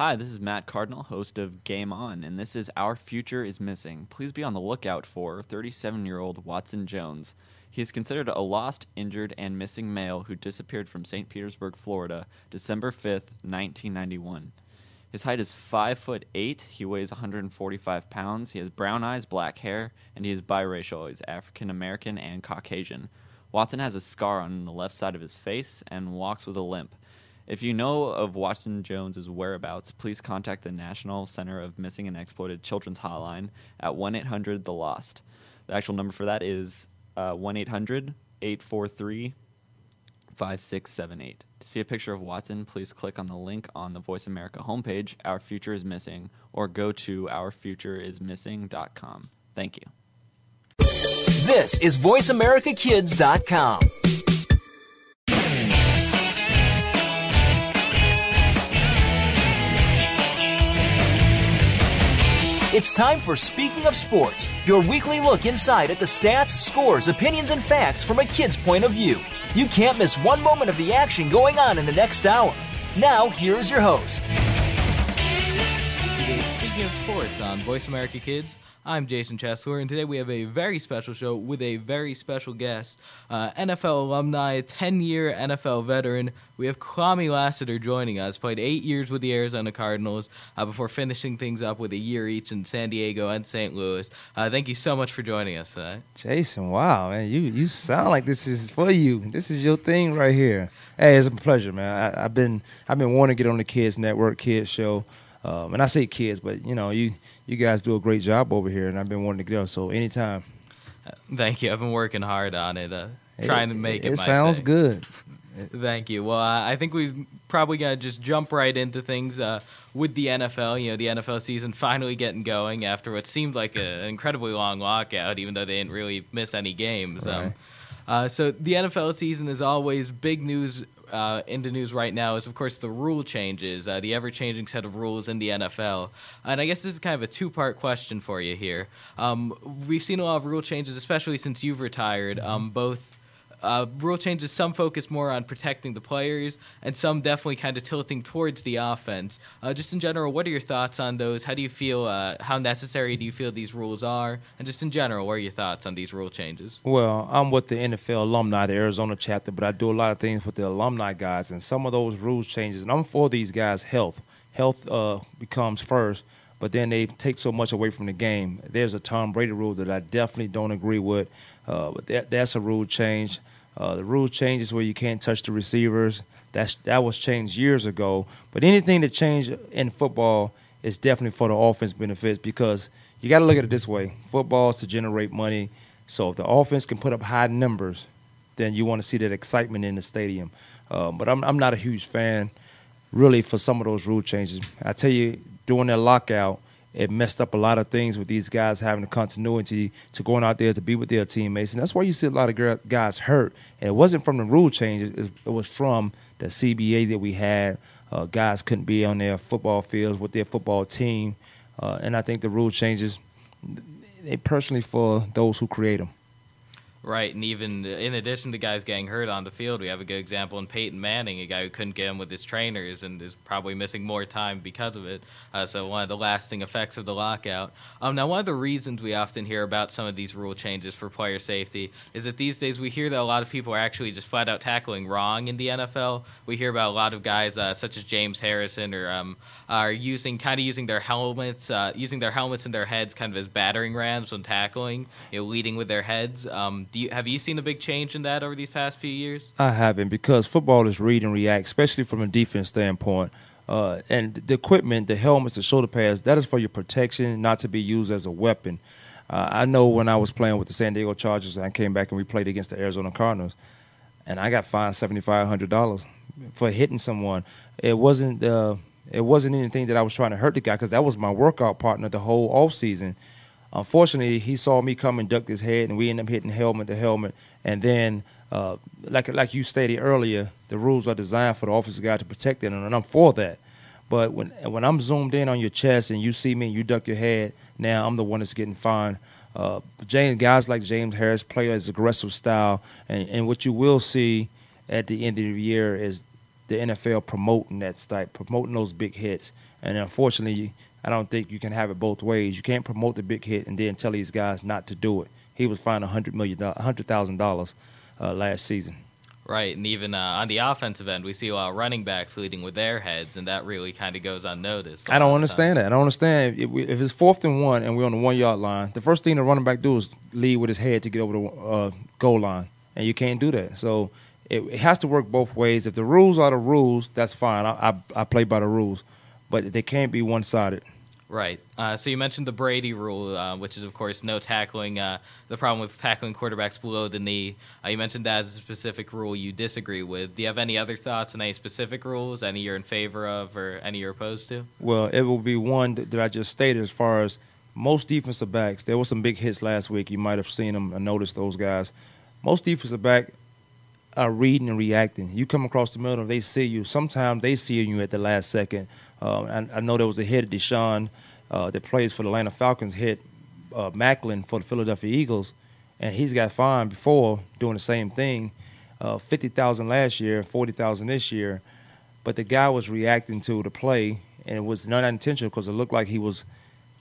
Hi, this is Matt Cardinal, host of Game On, and this is Our Future is Missing. Please be on the lookout for 37 year old Watson Jones. He is considered a lost, injured, and missing male who disappeared from St. Petersburg, Florida, December 5th, 1991. His height is 5 foot 8, he weighs 145 pounds, he has brown eyes, black hair, and he is biracial. He's African American and Caucasian. Watson has a scar on the left side of his face and walks with a limp. If you know of Watson Jones's whereabouts, please contact the National Center of Missing and Exploited Children's Hotline at 1 800 The Lost. The actual number for that is uh, 1 800 843 5678. To see a picture of Watson, please click on the link on the Voice America homepage, Our Future is Missing, or go to ourfutureismissing.com. Thank you. This is VoiceAmericaKids.com. It's time for Speaking of Sports, your weekly look inside at the stats, scores, opinions, and facts from a kid's point of view. You can't miss one moment of the action going on in the next hour. Now, here's your host. Speaking of sports on Voice America Kids, I'm Jason Chesler, and today we have a very special show with a very special guest, uh, NFL alumni, 10 year NFL veteran. We have Kwame Lassiter joining us, played eight years with the Arizona Cardinals uh, before finishing things up with a year each in San Diego and St. Louis. Uh, thank you so much for joining us tonight. Jason, wow, man, you you sound like this is for you. This is your thing right here. Hey, it's a pleasure, man. I, have been I've been wanting to get on the Kids Network Kids Show. Um, and I say kids, but you know, you you guys do a great job over here, and I've been wanting to go. So anytime. Thank you. I've been working hard on it, uh, trying to make it. It sounds thing. good. Thank you. Well, I think we've probably got to just jump right into things uh, with the NFL. You know, the NFL season finally getting going after what seemed like a, an incredibly long lockout, even though they didn't really miss any games. Right. Um, uh, so the NFL season is always big news uh, in the news right now is, of course, the rule changes, uh, the ever changing set of rules in the NFL. And I guess this is kind of a two part question for you here. Um, we've seen a lot of rule changes, especially since you've retired, um, both uh, rule changes, some focus more on protecting the players, and some definitely kind of tilting towards the offense. Uh, just in general, what are your thoughts on those? How do you feel? Uh, how necessary do you feel these rules are? And just in general, what are your thoughts on these rule changes? Well, I'm with the NFL alumni, the Arizona chapter, but I do a lot of things with the alumni guys, and some of those rules changes, and I'm for these guys' health. Health uh, becomes first but then they take so much away from the game. There's a Tom Brady rule that I definitely don't agree with. Uh, but that, that's a rule change. Uh, the rule changes where you can't touch the receivers. That's that was changed years ago. But anything that changed in football is definitely for the offense benefits because you got to look at it this way: football is to generate money. So if the offense can put up high numbers, then you want to see that excitement in the stadium. Uh, but I'm I'm not a huge fan, really, for some of those rule changes. I tell you, during that lockout, it messed up a lot of things with these guys having the continuity to going out there to be with their teammates, and that's why you see a lot of guys hurt. And it wasn't from the rule changes; it was from the CBA that we had. Uh, guys couldn't be on their football fields with their football team, uh, and I think the rule changes, they personally for those who create them. Right, and even in addition to guys getting hurt on the field, we have a good example in Peyton Manning, a guy who couldn't get him with his trainers and is probably missing more time because of it. Uh, so one of the lasting effects of the lockout. Um, now, one of the reasons we often hear about some of these rule changes for player safety is that these days we hear that a lot of people are actually just flat out tackling wrong in the NFL. We hear about a lot of guys uh, such as James Harrison or um, are using kind of using their helmets, uh, using their helmets and their heads kind of as battering rams when tackling, you know, leading with their heads. Um, do you have you seen a big change in that over these past few years? I haven't because football is read and react, especially from a defense standpoint. Uh, and the equipment, the helmets, the shoulder pads, that is for your protection, not to be used as a weapon. Uh, I know when I was playing with the San Diego Chargers and I came back and we played against the Arizona Cardinals, and I got fined seventy five hundred dollars for hitting someone. It wasn't uh, it wasn't anything that I was trying to hurt the guy because that was my workout partner the whole off season. Unfortunately, he saw me come and duck his head, and we ended up hitting helmet to helmet. And then, uh, like like you stated earlier, the rules are designed for the offensive guy to protect it, and I'm for that. But when when I'm zoomed in on your chest and you see me and you duck your head, now I'm the one that's getting fined. Uh, James, guys like James Harris play his aggressive style, and, and what you will see at the end of the year is the NFL promoting that type, promoting those big hits. And unfortunately, I don't think you can have it both ways. You can't promote the big hit and then tell these guys not to do it. He was fined a hundred million, hundred thousand dollars uh, last season. Right, and even uh, on the offensive end, we see a lot of running backs leading with their heads, and that really kind of goes unnoticed. I don't understand that. I don't understand if, if, it's fourth and one and we're on the one yard line. The first thing the running back do is lead with his head to get over the uh, goal line, and you can't do that. So it, it, has to work both ways. If the rules are the rules, that's fine. I, I, I play by the rules, but they can't be one sided. Right. Uh, so you mentioned the Brady rule, uh, which is, of course, no tackling. Uh, the problem with tackling quarterbacks below the knee. Uh, you mentioned that as a specific rule you disagree with. Do you have any other thoughts on any specific rules? Any you're in favor of, or any you're opposed to? Well, it will be one that, that I just stated as far as most defensive backs. There were some big hits last week. You might have seen them and noticed those guys. Most defensive back are reading and reacting. You come across the middle, and they see you. Sometimes they see you at the last second uh, I, I, know there was a hit Deshaun uh, that plays for the Atlanta Falcons hit uh, Maclin for the Philadelphia Eagles, and he's got fined before doing the same thing. Uh, Fifty thousand last year, forty thousand this year, but the guy was reacting to the play, and it was not intentional because it looked like he was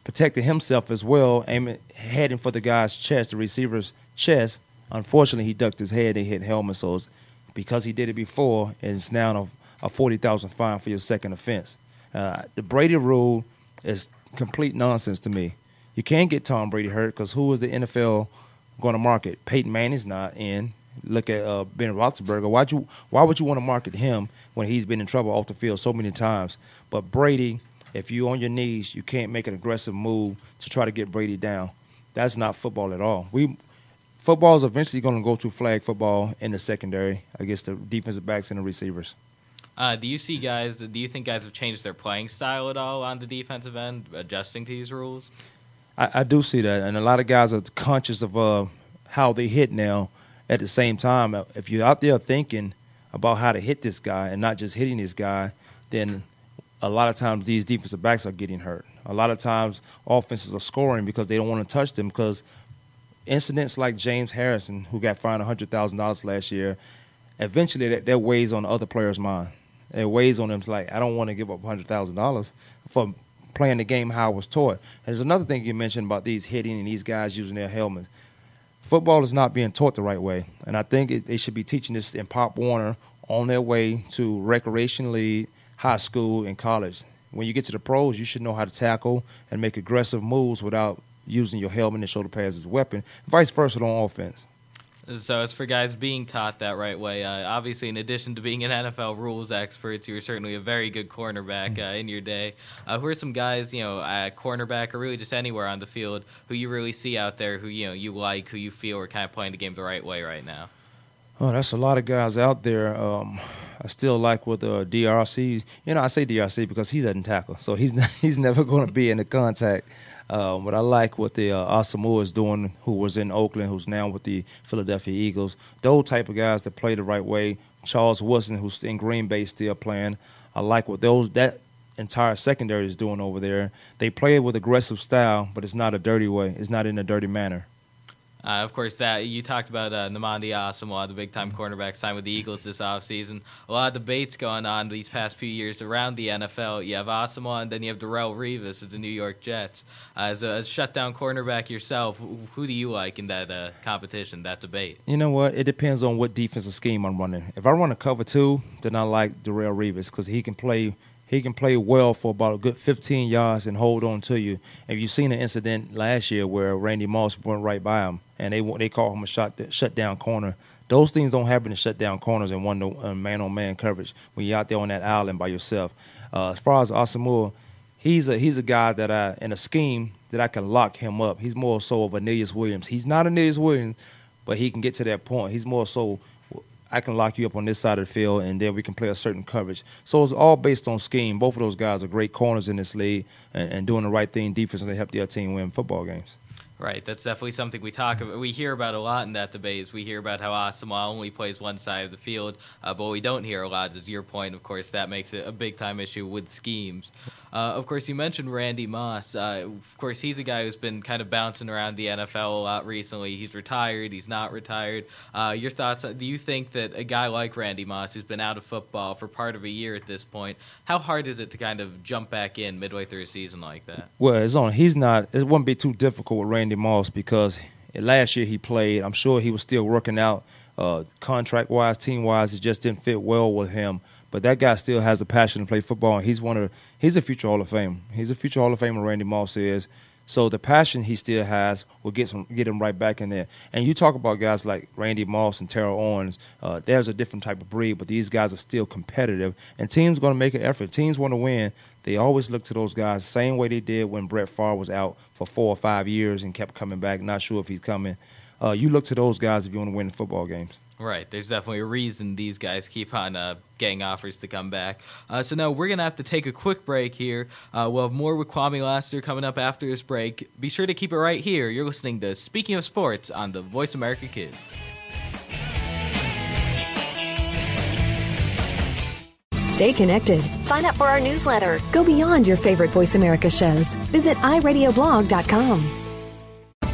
protecting himself as well, aiming heading for the guy's chest, the receiver's chest. Unfortunately, he ducked his head and hit helmet, so because he did it before, it's now a, a forty thousand fine for your second offense. Uh, the Brady rule is complete nonsense to me. You can't get Tom Brady hurt because who is the NFL going to market? Peyton Manning's not in. Look at uh, Ben Roethlisberger. Why you Why would you want to market him when he's been in trouble off the field so many times? But Brady, if you're on your knees, you can't make an aggressive move to try to get Brady down. That's not football at all. We football is eventually going to go to flag football in the secondary against the defensive backs and the receivers. Uh, do you see guys? Do you think guys have changed their playing style at all on the defensive end, adjusting to these rules? I, I do see that, and a lot of guys are conscious of uh, how they hit now. At the same time, if you're out there thinking about how to hit this guy and not just hitting this guy, then a lot of times these defensive backs are getting hurt. A lot of times offenses are scoring because they don't want to touch them because incidents like James Harrison, who got fined $100,000 last year, eventually that, that weighs on the other player's mind it weighs on them. It's like I don't want to give up hundred thousand dollars for playing the game how I was taught. There's another thing you mentioned about these hitting and these guys using their helmets. Football is not being taught the right way, and I think it, they should be teaching this in Pop Warner on their way to recreation league, high school, and college. When you get to the pros, you should know how to tackle and make aggressive moves without using your helmet and shoulder pads as a weapon. Vice versa on offense. So as for guys being taught that right way, uh, obviously in addition to being an NFL rules expert, you were certainly a very good cornerback mm-hmm. uh, in your day. Uh, who are some guys, you know, at cornerback or really just anywhere on the field who you really see out there who you know you like, who you feel are kind of playing the game the right way right now? Oh, that's a lot of guys out there. Um, I still like with uh, DRC. You know, I say DRC because he doesn't tackle, so he's not, he's never going to be in the contact um, but I like what the uh, Asomugha is doing, who was in Oakland, who's now with the Philadelphia Eagles. Those type of guys that play the right way. Charles Woodson, who's in Green Bay, still playing. I like what those that entire secondary is doing over there. They play with aggressive style, but it's not a dirty way. It's not in a dirty manner. Uh, of course, that you talked about uh, Nnamdi Asomugha, the big time cornerback signed with the Eagles this offseason. A lot of debates going on these past few years around the NFL. You have Asomugha, and then you have Darrelle Revis of the New York Jets. Uh, as a shutdown cornerback yourself, who do you like in that uh, competition, that debate? You know what? It depends on what defensive scheme I'm running. If I run a cover two, then I like Darrelle Revis because he can play he can play well for about a good 15 yards and hold on to you. If you've seen an incident last year where Randy Moss went right by him and they they call him a shot that shut down corner. Those things don't happen in shut down corners and one man on man coverage when you're out there on that island by yourself. Uh, as far as Asomugha, he's a he's a guy that I in a scheme that I can lock him up. He's more so of Aeneas Williams. He's not a Aeneas Williams, but he can get to that point. He's more so I can lock you up on this side of the field, and then we can play a certain coverage. So it's all based on scheme. Both of those guys are great corners in this league and, and doing the right thing defensively to help the other team win football games. Right, that's definitely something we talk about. We hear about a lot in that debate. Is we hear about how Asomugha only plays one side of the field, uh, but we don't hear a lot is your point. Of course, that makes it a big time issue with schemes. Uh, of course, you mentioned Randy Moss. Uh, of course, he's a guy who's been kind of bouncing around the NFL a lot recently. He's retired. He's not retired. Uh, your thoughts? Do you think that a guy like Randy Moss, who's been out of football for part of a year at this point, how hard is it to kind of jump back in midway through a season like that? Well, it's on. He's not. It wouldn't be too difficult with Randy Moss because last year he played. I'm sure he was still working out, uh, contract wise, team wise. It just didn't fit well with him. But that guy still has a passion to play football, and he's one of he's a future Hall of Fame. He's a future Hall of Famer. Randy Moss is. So the passion he still has will get some, get him right back in there. And you talk about guys like Randy Moss and Terrell Owens. Uh, there's a different type of breed, but these guys are still competitive. And teams going to make an effort. Teams want to win. They always look to those guys same way they did when Brett Favre was out for four or five years and kept coming back. Not sure if he's coming. Uh, you look to those guys if you want to win football games. Right. There's definitely a reason these guys keep on uh, getting offers to come back. Uh, so now we're going to have to take a quick break here. Uh, we'll have more with Kwame Lassiter coming up after this break. Be sure to keep it right here. You're listening to Speaking of Sports on the Voice America Kids. Stay connected. Sign up for our newsletter. Go beyond your favorite Voice America shows. Visit iradioblog.com.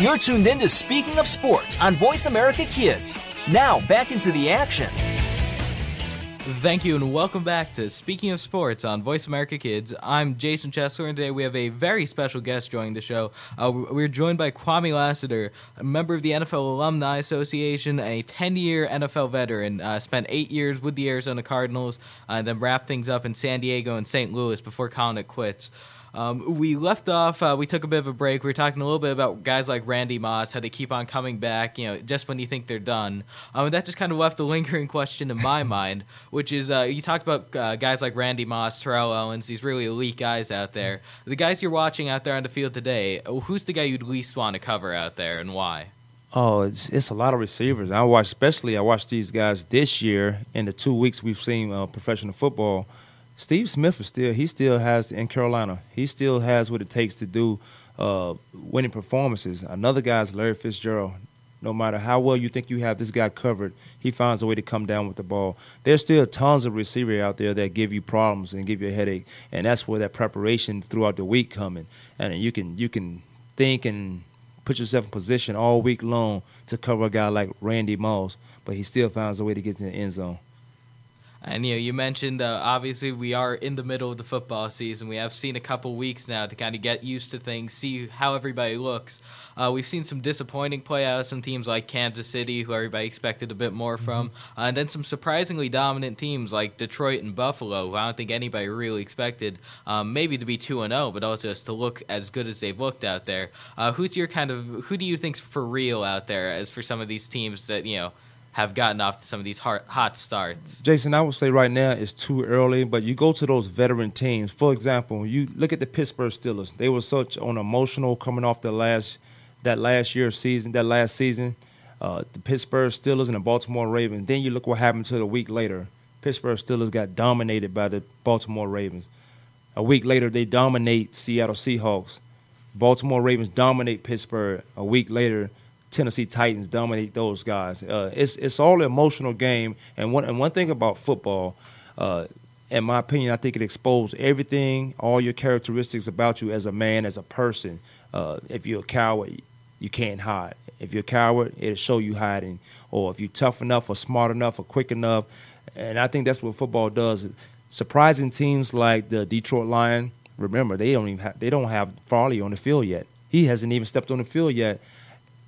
You're tuned in to Speaking of Sports on Voice America Kids. Now, back into the action. Thank you, and welcome back to Speaking of Sports on Voice America Kids. I'm Jason Chesler, and today we have a very special guest joining the show. Uh, we're joined by Kwame Lassiter, a member of the NFL Alumni Association, a 10 year NFL veteran, uh, spent eight years with the Arizona Cardinals, uh, then wrapped things up in San Diego and St. Louis before calling it quits. Um, we left off. Uh, we took a bit of a break. We were talking a little bit about guys like Randy Moss, how they keep on coming back. You know, just when you think they're done. Um, that just kind of left a lingering question in my mind, which is uh, you talked about uh, guys like Randy Moss, Terrell Owens, these really elite guys out there. The guys you're watching out there on the field today, who's the guy you'd least want to cover out there, and why? Oh, it's it's a lot of receivers. I watch, especially I watched these guys this year in the two weeks we've seen uh, professional football. Steve Smith is still he still has in Carolina. He still has what it takes to do uh, winning performances. Another guy is Larry Fitzgerald. No matter how well you think you have this guy covered, he finds a way to come down with the ball. There's still tons of receivers out there that give you problems and give you a headache, and that's where that preparation throughout the week coming. And you can you can think and put yourself in position all week long to cover a guy like Randy Moss, but he still finds a way to get to the end zone. And you know, you mentioned uh, obviously we are in the middle of the football season. We have seen a couple weeks now to kind of get used to things, see how everybody looks. Uh, we've seen some disappointing play out of some teams like Kansas City, who everybody expected a bit more from, uh, and then some surprisingly dominant teams like Detroit and Buffalo, who I don't think anybody really expected um, maybe to be two and zero, but also just to look as good as they've looked out there. Uh, who's your kind of who do you think's for real out there as for some of these teams that you know? Have gotten off to some of these hot, hot starts. Jason, I would say right now it's too early, but you go to those veteran teams. For example, you look at the Pittsburgh Steelers. They were such on emotional coming off the last that last year season, that last season. Uh, the Pittsburgh Steelers and the Baltimore Ravens. Then you look what happened to the week later. Pittsburgh Steelers got dominated by the Baltimore Ravens. A week later, they dominate Seattle Seahawks. Baltimore Ravens dominate Pittsburgh. A week later, Tennessee Titans dominate those guys. Uh, it's it's all an emotional game, and one and one thing about football, uh, in my opinion, I think it exposes everything, all your characteristics about you as a man, as a person. Uh, if you're a coward, you can't hide. If you're a coward, it'll show you hiding. Or if you're tough enough, or smart enough, or quick enough, and I think that's what football does. Surprising teams like the Detroit Lion. Remember, they don't even they don't have Fairley on the field yet. He hasn't even stepped on the field yet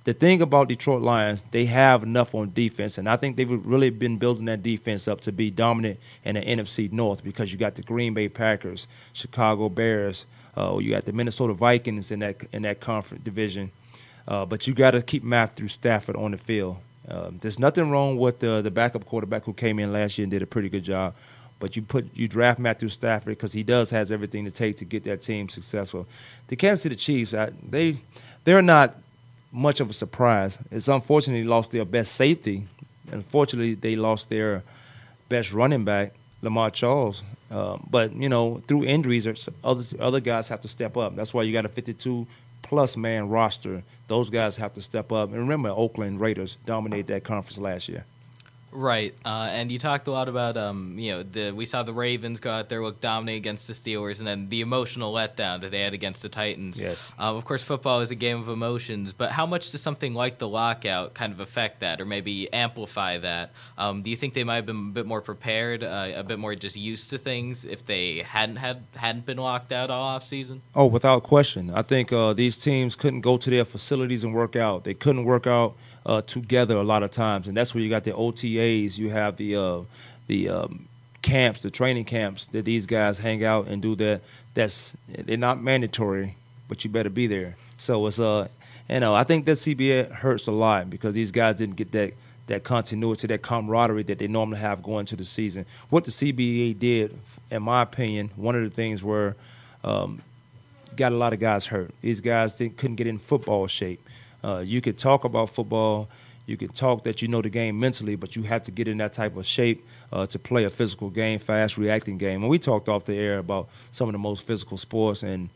the thing about Detroit Lions, they have enough on defense, and I think they've really been building that defense up to be dominant in the NFC North because you got the Green Bay Packers, Chicago Bears, uh, you got the Minnesota Vikings in that in that conference division, uh, but you got to keep Matthew Stafford on the field. Uh, there's nothing wrong with the the backup quarterback who came in last year and did a pretty good job. But you put you draft Matthew Stafford because he does has everything to take to get that team successful. The Kansas City Chiefs, I, they they're not much of a surprise. It's unfortunately lost their best safety. Unfortunately, they lost their best running back, Lamar Charles. Uh, but you know, through injuries, other other guys have to step up. That's why you got a 52 plus man roster. Those guys have to step up. And remember, Oakland Raiders dominated that conference last year. Right, uh, and you talked a lot about um, you know the we saw the Ravens go out there look dominate against the Steelers, and then the emotional letdown that they had against the Titans. Yes. Uh, of course, football is a game of emotions, but how much does something like the lockout kind of affect that, or maybe amplify that? Um, do you think they might have been a bit more prepared, uh, a bit more just used to things if they hadn't had hadn't been locked out all off season? Oh, without question. I think uh, these teams couldn't go to their facilities and work out. They couldn't work out uh, together a lot of times, and that's where you got the OTAs. You have the uh, the um, camps, the training camps that these guys hang out and do that. That's they're not mandatory, but you better be there. So it's uh, you know, I think that CBA hurts a lot because these guys didn't get that that continuity, that camaraderie that they normally have going to the season. What the CBA did, in my opinion, one of the things were um, got a lot of guys hurt. These guys couldn't get in football shape. Uh, you could talk about football. You could talk that you know the game mentally, but you have to get in that type of shape uh, to play a physical game, fast reacting game. And we talked off the air about some of the most physical sports. And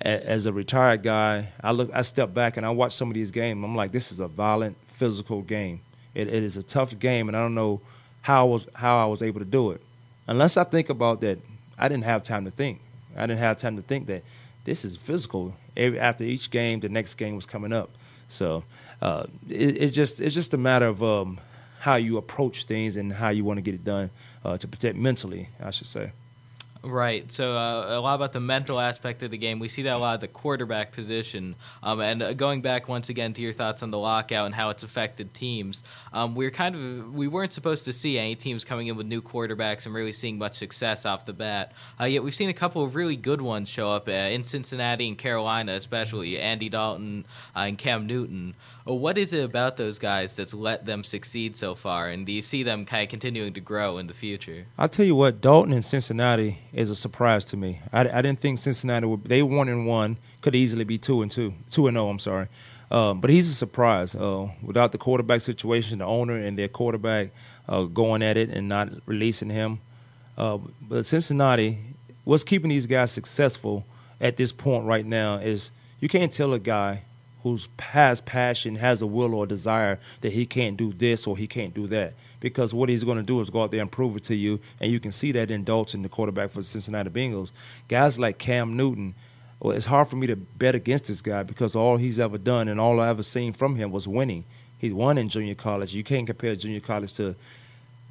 a- as a retired guy, I look, I step back and I watch some of these games. I'm like, this is a violent, physical game. It, it is a tough game, and I don't know how I was how I was able to do it. Unless I think about that, I didn't have time to think. I didn't have time to think that this is physical. Every, after each game, the next game was coming up. So uh, it, it's just it's just a matter of um, how you approach things and how you want to get it done uh, to protect mentally, I should say. Right. So uh, a lot about the mental aspect of the game. We see that a lot of the quarterback position. Um, and uh, going back once again to your thoughts on the lockout and how it's affected teams, um, we're kind of we weren't supposed to see any teams coming in with new quarterbacks and really seeing much success off the bat. Uh, yet we've seen a couple of really good ones show up uh, in Cincinnati and Carolina, especially Andy Dalton uh, and Cam Newton. What is it about those guys that's let them succeed so far, and do you see them kind of continuing to grow in the future? I'll tell you what, Dalton and Cincinnati is a surprise to me. I, I didn't think Cincinnati would. They one and one could easily be two and two, two and zero. I'm sorry, um, but he's a surprise. Uh, without the quarterback situation, the owner and their quarterback uh, going at it and not releasing him. Uh, but Cincinnati, what's keeping these guys successful at this point right now is you can't tell a guy who's has passion, has a will or a desire that he can't do this or he can't do that. Because what he's going to do is go out there and prove it to you, and you can see that in Dalton, the quarterback for the Cincinnati Bengals. Guys like Cam Newton, well, it's hard for me to bet against this guy because all he's ever done and all I ever seen from him was winning. He won in junior college. You can't compare junior college to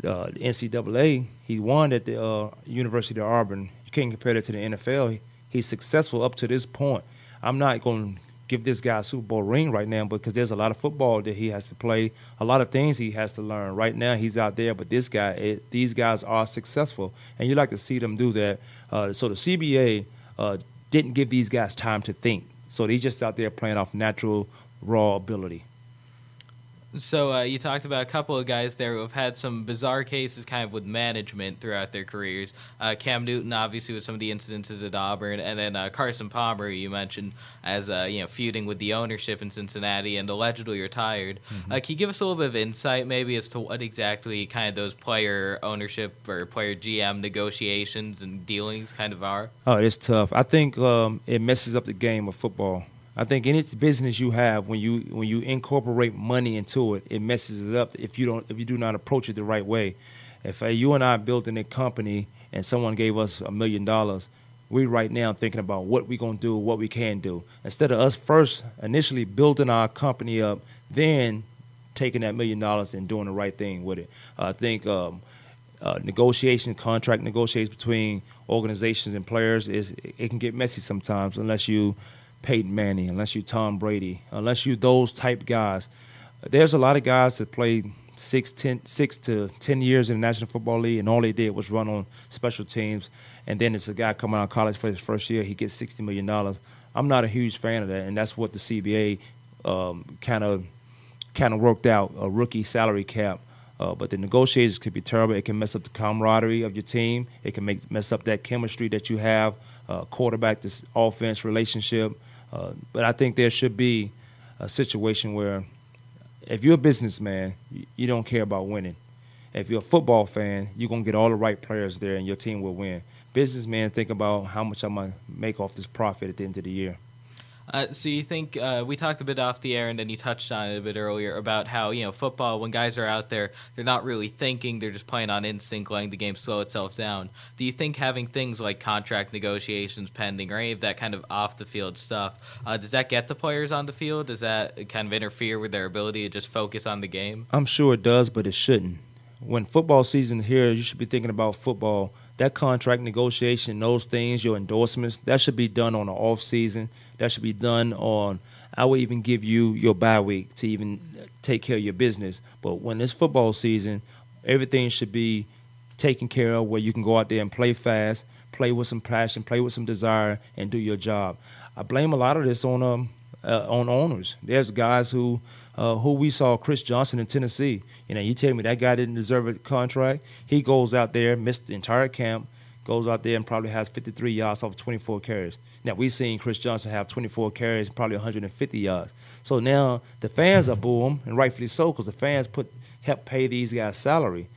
uh, the NCAA. He won at the uh, University of Auburn. You can't compare it to the NFL. He, he's successful up to this point. I'm not going to give this guy a Super Bowl ring right now because there's a lot of football that he has to play, a lot of things he has to learn. Right now, he's out there, but this guy, it, these guys are successful, and you like to see them do that. Uh, so the CBA uh, didn't give these guys time to think, so they just out there playing off natural, raw ability. So uh, you talked about a couple of guys there who have had some bizarre cases, kind of with management throughout their careers. Uh, Cam Newton, obviously, with some of the incidences at Auburn, and then uh, Carson Palmer, you mentioned as uh, you know feuding with the ownership in Cincinnati and allegedly retired. Mm-hmm. Uh, can you give us a little bit of insight, maybe, as to what exactly kind of those player ownership or player GM negotiations and dealings kind of are? Oh, it's tough. I think um, it messes up the game of football. I think any business you have, when you when you incorporate money into it, it messes it up if you don't if you do not approach it the right way. If uh, you and I built a company and someone gave us a million dollars, we right now thinking about what we're gonna do, what we can do, instead of us first initially building our company up, then taking that million dollars and doing the right thing with it. I think um, uh, negotiation, contract negotiations between organizations and players is it can get messy sometimes unless you Peyton Manning, unless you Tom Brady, unless you those type guys. There's a lot of guys that played six, ten, six to ten years in the National Football League, and all they did was run on special teams. And then it's a guy coming out of college for his first year, he gets sixty million dollars. I'm not a huge fan of that, and that's what the CBA kind of kind of worked out a rookie salary cap. Uh, but the negotiations could be terrible. It can mess up the camaraderie of your team. It can make mess up that chemistry that you have, uh, quarterback to offense relationship. Uh, but I think there should be a situation where if you're a businessman, you don't care about winning. If you're a football fan, you're going to get all the right players there and your team will win. Businessmen think about how much I'm to make off this profit at the end of the year. Uh, so you think uh, we talked a bit off the air, and then you touched on it a bit earlier about how you know football when guys are out there, they're not really thinking; they're just playing on instinct, letting the game slow itself down. Do you think having things like contract negotiations pending, or any of that kind of off the field stuff, uh, does that get the players on the field? Does that kind of interfere with their ability to just focus on the game? I'm sure it does, but it shouldn't. When football season here, you should be thinking about football. That contract negotiation, those things, your endorsements, that should be done on the off season that should be done on. I would even give you your bye week to even take care of your business. But when it's football season, everything should be taken care of where you can go out there and play fast, play with some passion, play with some desire, and do your job. I blame a lot of this on um, uh, on owners. There's guys who uh, who we saw Chris Johnson in Tennessee. You know, you tell me that guy didn't deserve a contract. He goes out there, missed the entire camp, goes out there and probably has 53 yards off 24 carries. Now we've seen Chris Johnson have 24 carries, and probably 150 yards. So now the fans are booing, and rightfully so, because the fans put help pay these guys salary.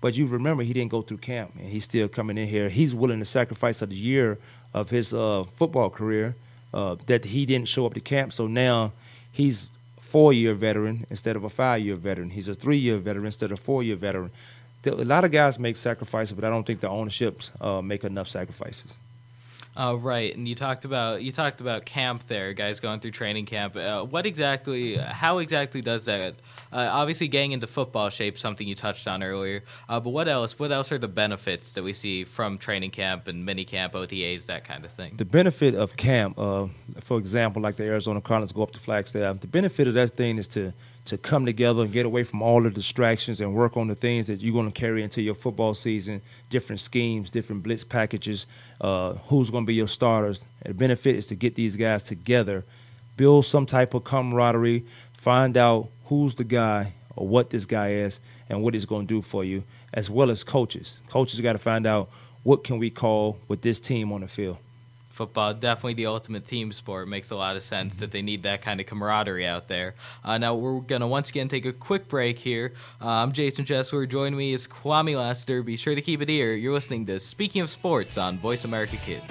But you remember he didn't go through camp, and he's still coming in here. He's willing to sacrifice a year of his uh, football career uh, that he didn't show up to camp. So now he's four-year veteran instead of a five-year veteran. He's a three-year veteran instead of a four-year veteran. A lot of guys make sacrifices, but I don't think the ownerships uh, make enough sacrifices. Uh, right, and you talked about you talked about camp there, guys going through training camp. Uh, what exactly? How exactly does that? Uh, obviously, getting into football shape, something you touched on earlier. Uh, but what else? What else are the benefits that we see from training camp and mini camp, OTAs, that kind of thing? The benefit of camp, uh, for example, like the Arizona Cardinals go up to Flagstaff. The benefit of that thing is to to come together and get away from all the distractions and work on the things that you're going to carry into your football season different schemes different blitz packages uh, who's going to be your starters. The benefit is to get these guys together build some type of camaraderie find out who's the guy or what this guy is and what he's going to do for you as well as coaches. Coaches got to find out what can we call with this team on the field football definitely the ultimate team sport. Makes a lot of sense that they need that kind of camaraderie out there. Uh, now we're going to once again take a quick break here. Uh, i'm jason chesler joining me is kwame lassiter be sure to keep it here. You're listening to speaking of sports on voice america kids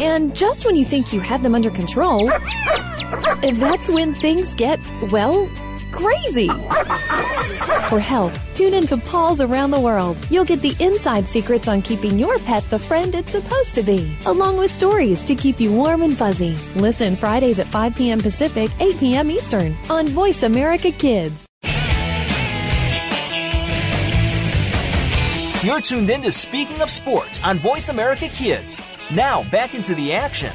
And just when you think you have them under control, that's when things get, well, crazy. For help, tune into Paws Around the World. You'll get the inside secrets on keeping your pet the friend it's supposed to be, along with stories to keep you warm and fuzzy. Listen Fridays at 5 p.m. Pacific, 8 p.m. Eastern on Voice America Kids. You're tuned in to Speaking of Sports on Voice America Kids. Now, back into the action.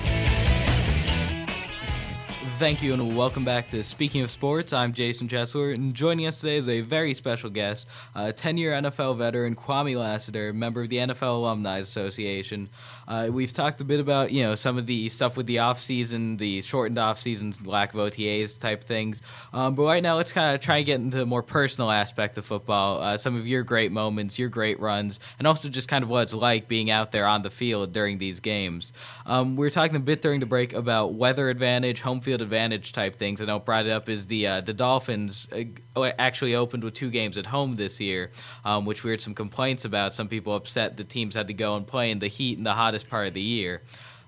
Thank you and welcome back to Speaking of Sports. I'm Jason Chesler, and joining us today is a very special guest, a 10 year NFL veteran, Kwame Lassiter, member of the NFL Alumni Association. Uh, we've talked a bit about you know some of the stuff with the off season, the shortened off season, lack of OTAs type things. Um, but right now, let's kind of try and get into the more personal aspect of football. Uh, some of your great moments, your great runs, and also just kind of what it's like being out there on the field during these games. Um, we were talking a bit during the break about weather advantage, home field advantage type things. I know brought it up is the uh, the Dolphins uh, actually opened with two games at home this year, um, which we heard some complaints about. Some people upset the teams had to go and play in the heat and the hottest part of the year.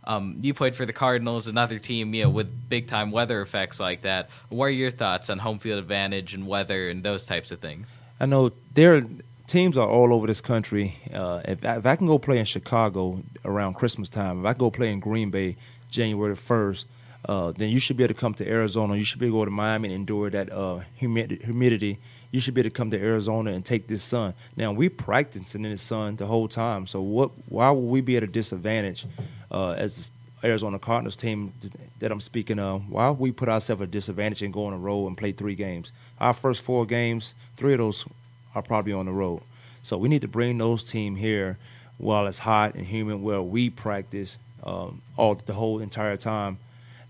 Um, you played for the Cardinals, another team, you know, with big time weather effects like that. What are your thoughts on home field advantage and weather and those types of things? I know there teams are all over this country. Uh, if, if, I can go play in Chicago around Christmas time, if I go play in Green Bay January first, uh, then you should be able to come to Arizona. You should be able to go to Miami and endure that uh, humid- humidity. You should be able to come to Arizona and take this sun. Now we practicing in the sun the whole time. So what? Why would we be at a disadvantage uh, as the Arizona Cardinals team that I'm speaking of? Why would we put ourselves at a disadvantage and go on a road and play three games? Our first four games, three of those are probably on the road. So we need to bring those team here while it's hot and humid, where we practice um, all the whole entire time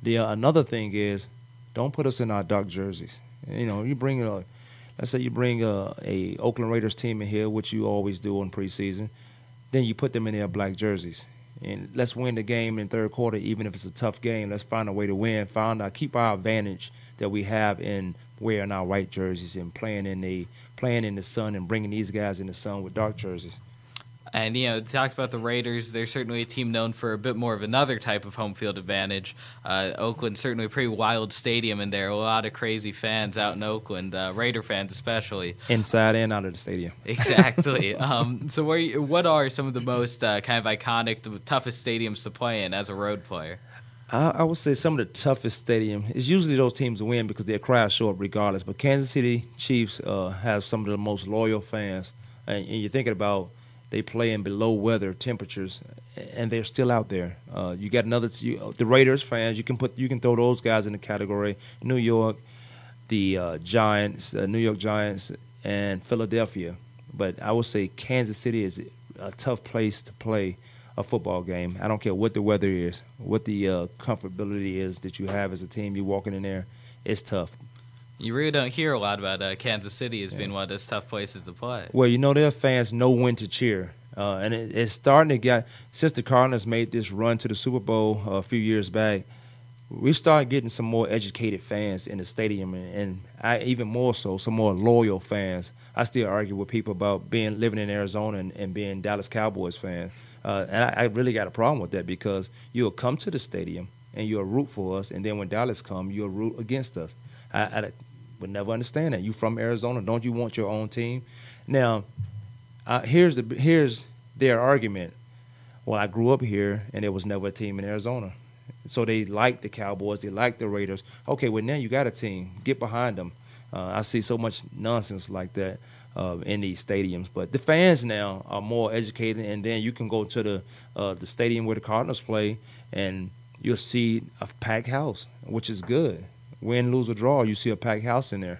the uh, another thing is, don't put us in our dark jerseys. You know, you bring a, let's say you bring a, a Oakland Raiders team in here, which you always do in preseason, then you put them in their black jerseys. And let's win the game in third quarter, even if it's a tough game. Let's find a way to win. Find out, keep our advantage that we have in wearing our white jerseys and playing in the playing in the sun and bringing these guys in the sun with dark jerseys. And you know, it talks about the Raiders. They're certainly a team known for a bit more of another type of home field advantage. Uh, Oakland certainly a pretty wild stadium, and there a lot of crazy fans out in Oakland, uh, Raider fans especially, inside and out of the stadium. Exactly. um, so, where, what are some of the most uh, kind of iconic, the toughest stadiums to play in as a road player? I, I would say some of the toughest stadium is usually those teams win because their crowd show up regardless. But Kansas City Chiefs uh, have some of the most loyal fans, and, and you're thinking about they play in below weather temperatures, and they're still out there. Uh, you got another you, the Raiders fans. You can put you can throw those guys in the category. New York, the uh, Giants, uh, New York Giants, and Philadelphia. But I would say Kansas City is a tough place to play a football game. I don't care what the weather is, what the uh, comfortability is that you have as a team. You're walking in there, it's tough. You really don't hear a lot about uh, Kansas City as being one of those tough places to play. Well, you know their fans know when to cheer, uh, and it, it's starting to get since the Cardinals made this run to the Super Bowl uh, a few years back. We started getting some more educated fans in the stadium, and, and I, even more so, some more loyal fans. I still argue with people about being living in Arizona and, and being Dallas Cowboys fans, uh, and I, I really got a problem with that because you'll come to the stadium and you'll root for us, and then when Dallas come, you'll root against us. I, I would never understand that. You from Arizona, don't you want your own team? Now, uh, here's the here's their argument. Well, I grew up here, and there was never a team in Arizona, so they like the Cowboys, they like the Raiders. Okay, well now you got a team, get behind them. Uh, I see so much nonsense like that uh, in these stadiums, but the fans now are more educated, and then you can go to the uh, the stadium where the Cardinals play, and you'll see a packed house, which is good. Win, lose, or draw, you see a packed house in there.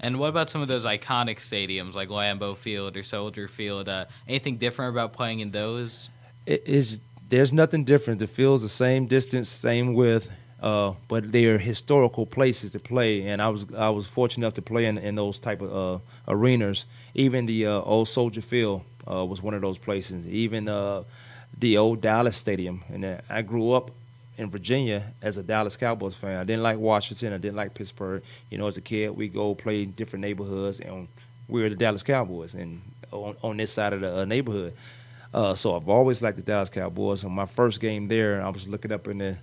And what about some of those iconic stadiums like Lambeau Field or Soldier Field? Uh, anything different about playing in those? It is there's nothing different. The field's the same distance, same width, uh, but they are historical places to play. And I was I was fortunate enough to play in, in those type of uh, arenas. Even the uh, old Soldier Field uh, was one of those places. Even uh, the old Dallas Stadium, and I grew up in Virginia as a Dallas Cowboys fan. I didn't like Washington. I didn't like Pittsburgh. You know, as a kid, we go play different neighborhoods, and we were the Dallas Cowboys, and on, on this side of the uh, neighborhood. Uh, so I've always liked the Dallas Cowboys. On my first game there, I was looking up in the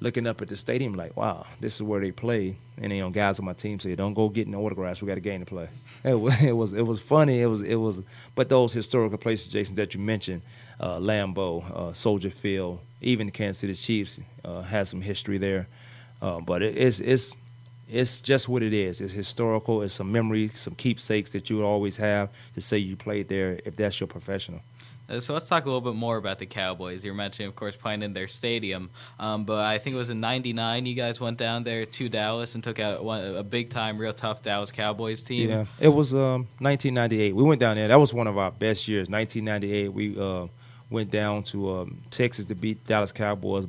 looking up at the stadium like, wow, this is where they play. And you know, guys on my team said, don't go getting autographs. We got a game to play. It was it was it was funny. It was it was, but those historical places, Jason, that you mentioned, uh, Lambeau, uh, Soldier Field, even the Kansas City Chiefs uh, has some history there. Uh, but it, it's it's it's just what it is. It's historical. It's some memory, some keepsakes that you would always have to say you played there if that's your professional. Uh, so let's talk a little bit more about the Cowboys. You were mentioning, of course, playing in their stadium, um, but I think it was in '99 you guys went down there to Dallas and took out one, a big time, real tough Dallas Cowboys team. Yeah, it was um, 1998. We went down there. That was one of our best years. 1998. We uh, went down to um, Texas to beat Dallas Cowboys.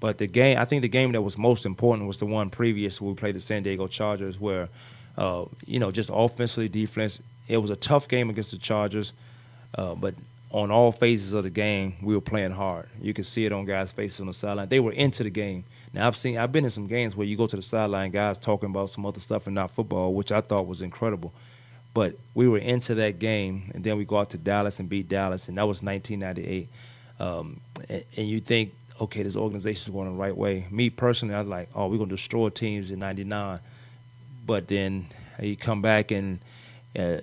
But the game, I think the game that was most important was the one previous where we played the San Diego Chargers, where uh, you know just offensively, defense. It was a tough game against the Chargers, uh, but on all phases of the game, we were playing hard. You could see it on guys' faces on the sideline. They were into the game. Now I've seen, I've been in some games where you go to the sideline, guys talking about some other stuff and not football, which I thought was incredible. But we were into that game, and then we go out to Dallas and beat Dallas, and that was 1998. Um, and, and, you think, okay, this organization is going the right way. Me personally, I was like, oh, we're going to destroy teams in '99. But then you come back and uh,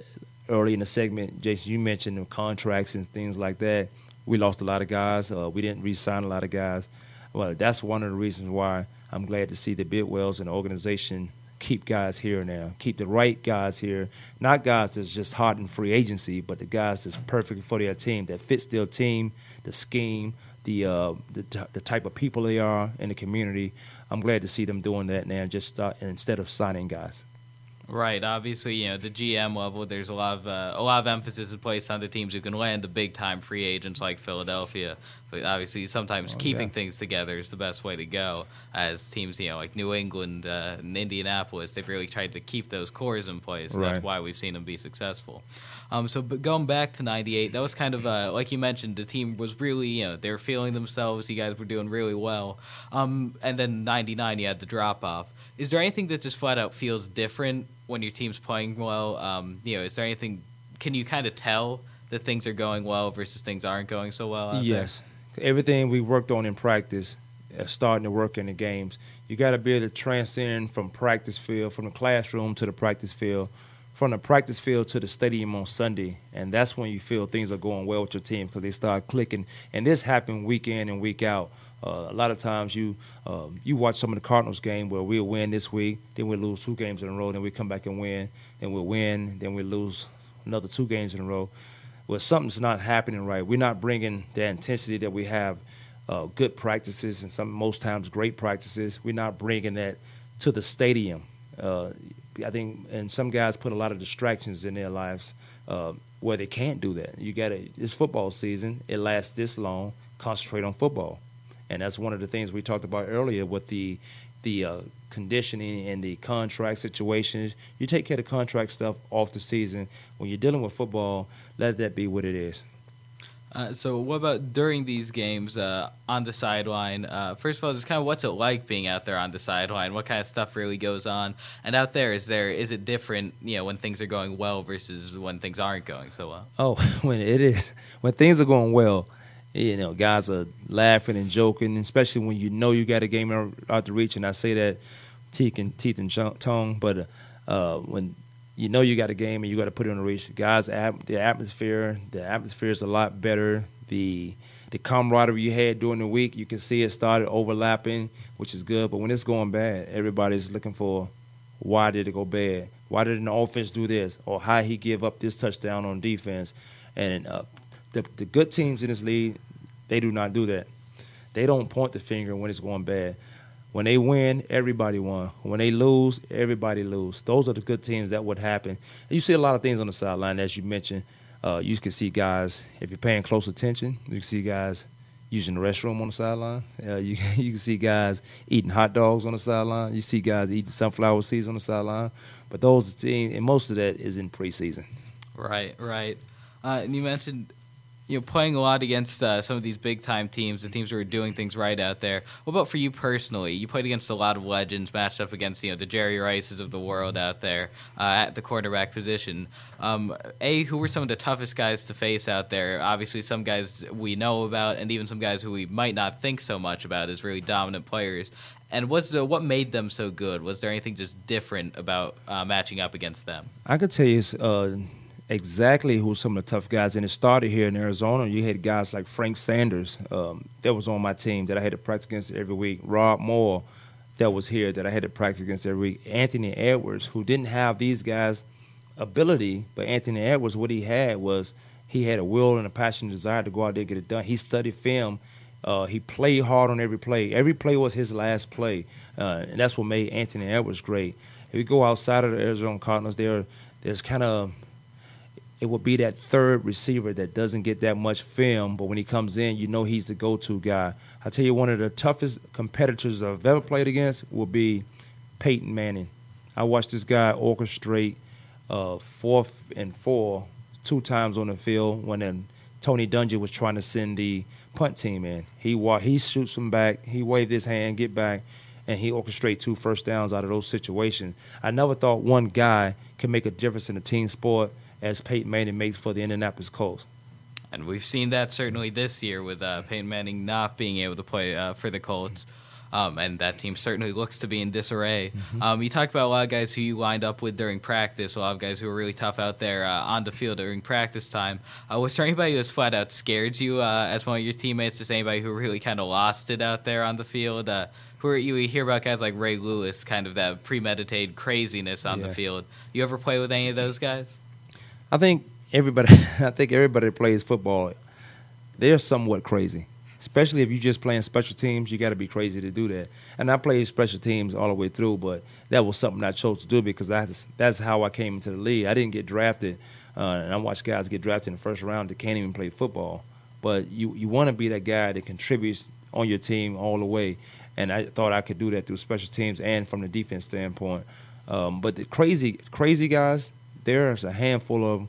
early in the segment, Jason, you mentioned the contracts and things like that. We lost a lot of guys. Uh, we didn't re-sign a lot of guys. Well, that's one of the reasons why I'm glad to see the Bidwells and the organization keep guys here now, keep the right guys here, not guys that's just hot in free agency, but the guys that's perfect for their team, that fits their team, the scheme, the uh, the, the type of people they are in the community. I'm glad to see them doing that now, just start, instead of signing guys. Right. Obviously, you know the GM level. There's a lot of uh, a lot of emphasis is placed on the teams who can land the big time free agents like Philadelphia. But obviously, sometimes oh, keeping yeah. things together is the best way to go. As teams, you know, like New England uh, and Indianapolis, they've really tried to keep those cores in place. Right. That's why we've seen them be successful. Um, so, but going back to '98, that was kind of uh, like you mentioned. The team was really, you know, they were feeling themselves. You guys were doing really well. Um, and then '99, you had the drop off. Is there anything that just flat out feels different when your team's playing well? Um, you know, is there anything? Can you kind of tell that things are going well versus things aren't going so well? yes, there? everything we worked on in practice, uh, starting to work in the games. You got to be able to transcend from practice field, from the classroom to the practice field, from the practice field to the stadium on Sunday, and that's when you feel things are going well with your team because they start clicking. And this happened week in and week out. Uh, a lot of times you uh, you watch some of the Cardinals game where we'll win this week, then we lose two games in a row, then we come back and win, then we'll win, then we lose another two games in a row. Well, something's not happening right. We're not bringing the intensity that we have, uh, good practices and some most times great practices. We're not bringing that to the stadium. Uh, I think, and some guys put a lot of distractions in their lives uh, where they can't do that. You got to. It's football season. It lasts this long. Concentrate on football and that's one of the things we talked about earlier with the the uh, conditioning and the contract situations. You take care of the contract stuff off the season. When you're dealing with football, let that be what it is. Uh, so, what about during these games uh, on the sideline? Uh, first of all, just kind of what's it like being out there on the sideline? What kind of stuff really goes on? And out there, is there is it different? You know, when things are going well versus when things aren't going so well. Oh, when it is when things are going well, you know, guys are laughing and joking, especially when you know you got a game out the reach. And I say that teeth and teeth and tongue, but uh, when you know you got a game and you got to put it on the reach. Guys, the atmosphere, the atmosphere is a lot better. The the camaraderie you had during the week, you can see it started overlapping, which is good. But when it's going bad, everybody's looking for why did it go bad? Why did an offense do this? Or how he give up this touchdown on defense? And uh, the the good teams in this league, they do not do that. They don't point the finger when it's going bad. When they win, everybody won. When they lose, everybody lose. Those are the good teams that would happen. You see a lot of things on the sideline, as you mentioned. Uh, you can see guys, if you're paying close attention, you can see guys using the restroom on the sideline. Uh, you, you can see guys eating hot dogs on the sideline. You see guys eating sunflower seeds on the sideline. But those teams, and most of that is in preseason. Right, right. Uh, and you mentioned you know, playing a lot against uh, some of these big time teams, the teams who are doing things right out there. What about for you personally? You played against a lot of legends, matched up against you know the Jerry Rices of the world out there uh, at the quarterback position. Um, a, who were some of the toughest guys to face out there? Obviously, some guys we know about, and even some guys who we might not think so much about as really dominant players. And what's the, what made them so good? Was there anything just different about uh, matching up against them? I could tell you uh, exactly who some of the tough guys. And it started here in Arizona. You had guys like Frank Sanders um, that was on my team that I had to practice against every week. Rob Moore that was here that I had to practice against every week. Anthony Edwards, who didn't have these guys' ability, but Anthony Edwards, what he had was he had a will and a passion and desire to go out there and get it done. He studied film. Uh, he played hard on every play. Every play was his last play, uh, and that's what made Anthony Edwards great. If you go outside of the Arizona Cardinals, there, there's kind of it will be that third receiver that doesn't get that much film, but when he comes in, you know he's the go-to guy. I tell you, one of the toughest competitors I've ever played against will be Peyton Manning. I watched this guy orchestrate uh, fourth and four two times on the field when then Tony Dungy was trying to send the punt team in. He wa- he shoots him back, he waved his hand, get back, and he orchestrated two first downs out of those situations. I never thought one guy could make a difference in a team sport – as Peyton Manning makes for the Indianapolis Colts. And we've seen that certainly this year with uh, Peyton Manning not being able to play uh, for the Colts. Um, and that team certainly looks to be in disarray. Mm-hmm. Um, you talked about a lot of guys who you lined up with during practice, a lot of guys who were really tough out there uh, on the field during practice time. Uh, was there anybody who was flat out scared you uh, as one of your teammates? Just anybody who really kind of lost it out there on the field? Uh, who are, you hear about guys like Ray Lewis, kind of that premeditated craziness on yeah. the field. You ever play with any of those guys? I think everybody. I think everybody that plays football, they're somewhat crazy. Especially if you're just playing special teams, you got to be crazy to do that. And I played special teams all the way through, but that was something I chose to do because I, that's how I came into the league. I didn't get drafted, uh, and I watched guys get drafted in the first round that can't even play football. But you you want to be that guy that contributes on your team all the way. And I thought I could do that through special teams and from the defense standpoint. Um, but the crazy crazy guys, there's a handful of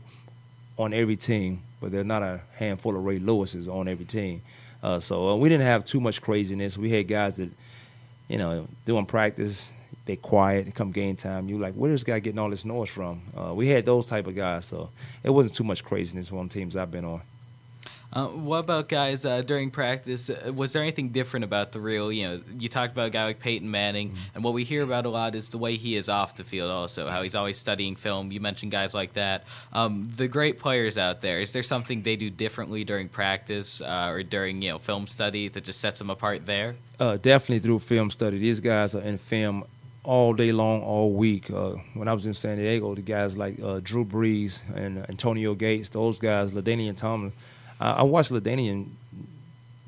on every team, but there's not a handful of Ray Lewis's on every team. Uh, so uh, we didn't have too much craziness. We had guys that, you know, doing practice, they quiet. Come game time, you like, where is this guy getting all this noise from? Uh, we had those type of guys, so it wasn't too much craziness on teams I've been on. Uh, what about guys uh, during practice? Uh, was there anything different about the real? You know, you talked about a guy like Peyton Manning, mm-hmm. and what we hear about a lot is the way he is off the field. Also, how he's always studying film. You mentioned guys like that. Um, the great players out there. Is there something they do differently during practice uh, or during you know film study that just sets them apart there? Uh, definitely through film study. These guys are in film all day long, all week. Uh, when I was in San Diego, the guys like uh, Drew Brees and Antonio Gates, those guys, LaDainian Tomlin, uh, I watched LaDainian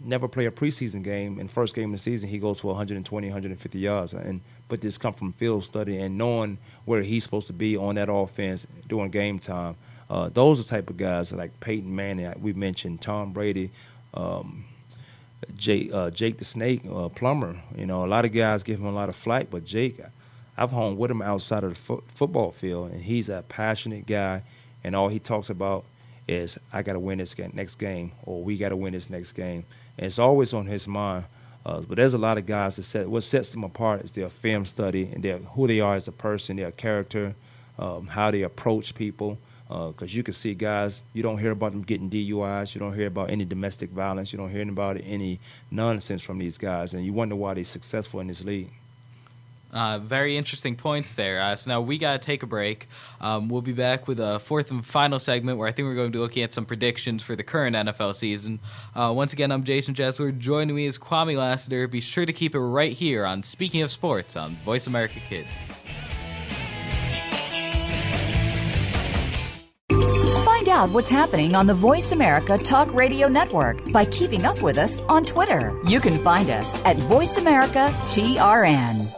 never play a preseason game. In first game of the season, he goes for 120, 150 yards. And but this come from field study and knowing where he's supposed to be on that offense during game time. Uh, those are the type of guys like Peyton Manning. We mentioned Tom Brady. Um, Jake, uh, Jake the Snake uh, Plummer. You know, a lot of guys give him a lot of flack, but Jake, I've hung with him outside of the fo- football field, and he's a passionate guy, and all he talks about is I got to win this game, next game, or we got to win this next game, and it's always on his mind. Uh, but there's a lot of guys that set what sets them apart is their film study and their who they are as a person, their character, um, how they approach people. Because uh, you can see guys, you don't hear about them getting DUIs, you don't hear about any domestic violence, you don't hear about any nonsense from these guys, and you wonder why they're successful in this league. Uh, very interesting points there. Uh, so now we got to take a break. Um, we'll be back with a fourth and final segment where I think we're going to be looking at some predictions for the current NFL season. Uh, once again, I'm Jason Chesler. Joining me is Kwame Lassiter. Be sure to keep it right here on Speaking of Sports on Voice America Kid. Find out what's happening on the Voice America Talk Radio Network by keeping up with us on Twitter. You can find us at Voice America TRN.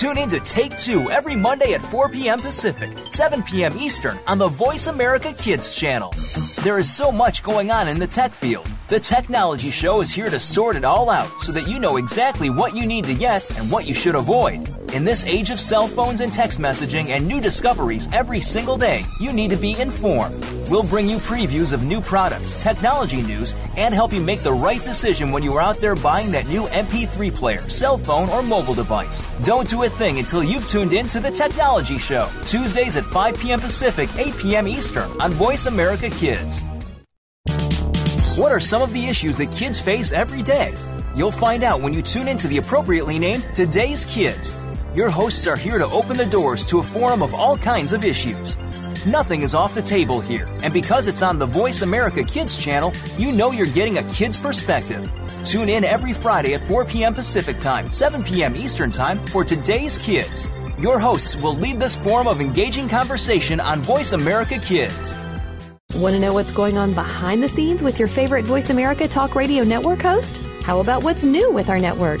Tune in to Take Two every Monday at 4 p.m. Pacific, 7 p.m. Eastern on the Voice America Kids channel. There is so much going on in the tech field. The Technology Show is here to sort it all out so that you know exactly what you need to get and what you should avoid. In this age of cell phones and text messaging and new discoveries every single day, you need to be informed. We'll bring you previews of new products, technology news, and help you make the right decision when you are out there buying that new MP3 player, cell phone, or mobile device. Don't do a thing until you've tuned in to the Technology Show, Tuesdays at 5 p.m. Pacific, 8 p.m. Eastern on Voice America Kids. What are some of the issues that kids face every day? You'll find out when you tune into the appropriately named Today's Kids. Your hosts are here to open the doors to a forum of all kinds of issues. Nothing is off the table here, and because it's on the Voice America Kids channel, you know you're getting a kid's perspective. Tune in every Friday at 4 p.m. Pacific Time, 7 p.m. Eastern Time for Today's Kids. Your hosts will lead this forum of engaging conversation on Voice America Kids. Want to know what's going on behind the scenes with your favorite Voice America Talk Radio Network host? How about what's new with our network?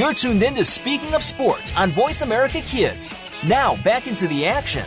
You're tuned in to Speaking of Sports on Voice America Kids. Now, back into the action.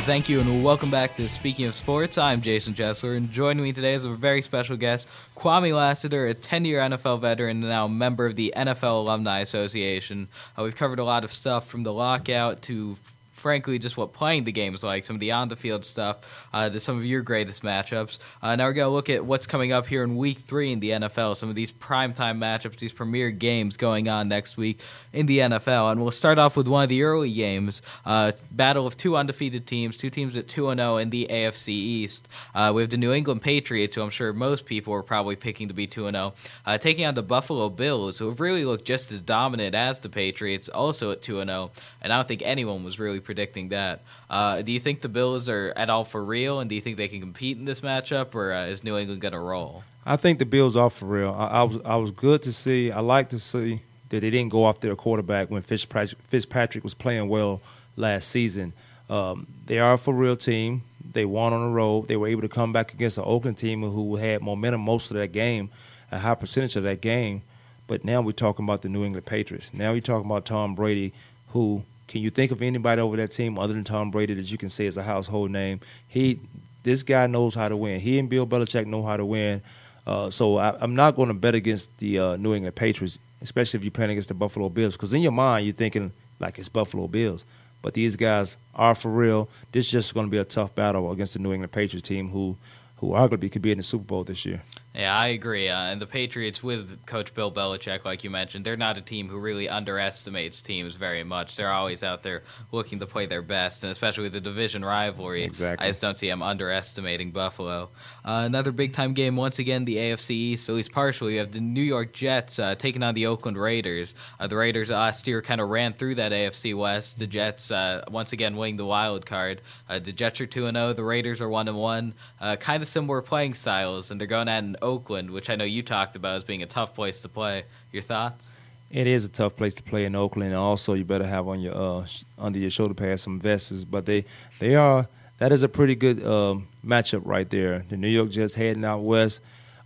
Thank you, and welcome back to Speaking of Sports. I'm Jason Chesler, and joining me today is a very special guest, Kwame Lassiter, a 10 year NFL veteran and now a member of the NFL Alumni Association. Uh, we've covered a lot of stuff from the lockout to frankly, just what playing the game is like, some of the on the field stuff, uh, to some of your greatest matchups. Uh, now we're going to look at what's coming up here in week three in the NFL, some of these primetime matchups, these premier games going on next week in the NFL. And we'll start off with one of the early games uh, battle of two undefeated teams, two teams at 2 0 in the AFC East. Uh, we have the New England Patriots, who I'm sure most people are probably picking to be 2 0, uh, taking on the Buffalo Bills, who have really looked just as dominant as the Patriots, also at 2 0. And I don't think anyone was really predicting that. Uh, do you think the Bills are at all for real, and do you think they can compete in this matchup, or uh, is New England going to roll? I think the Bills are for real. I, I, was I was good to see. I like to see that they didn't go off their quarterback when Fitzpatrick, Fitzpatrick was playing well last season. Um, they are a for real team. They won on the road. They were able to come back against the Oakland team who had momentum most of that game, a high percentage of that game. But now we're talking about the New England Patriots. Now you're talking about Tom Brady, who can you think of anybody over that team other than Tom Brady that you can say is a household name? He, this guy knows how to win. He and Bill Belichick know how to win. Uh, so I, am not going to bet against the uh, New England Patriots, especially if you're playing against the Buffalo Bills, because in your mind you're thinking like it's Buffalo Bills. But these guys are for real. This is just going to be a tough battle against the New England Patriots team, who who arguably could be in the Super Bowl this year. Yeah, I agree. Uh, and the Patriots, with Coach Bill Belichick, like you mentioned, they're not a team who really underestimates teams very much. They're always out there looking to play their best, and especially with the division rivalry, exactly. I just don't see them underestimating Buffalo. Uh, another big time game, once again, the AFC East, at least partially. You have the New York Jets uh, taking on the Oakland Raiders. Uh, the Raiders last year kind of ran through that AFC West. The Jets, uh, once again, winning the wild card. Uh, the Jets are 2 0. The Raiders are 1 1. kind of similar playing styles, and they're going at an Oakland, which I know you talked about as being a tough place to play. Your thoughts? It is a tough place to play in Oakland. Also, you better have on your uh, under your shoulder pads some vests. But they they are that is a pretty good uh, matchup right there. The New York Jets heading out west.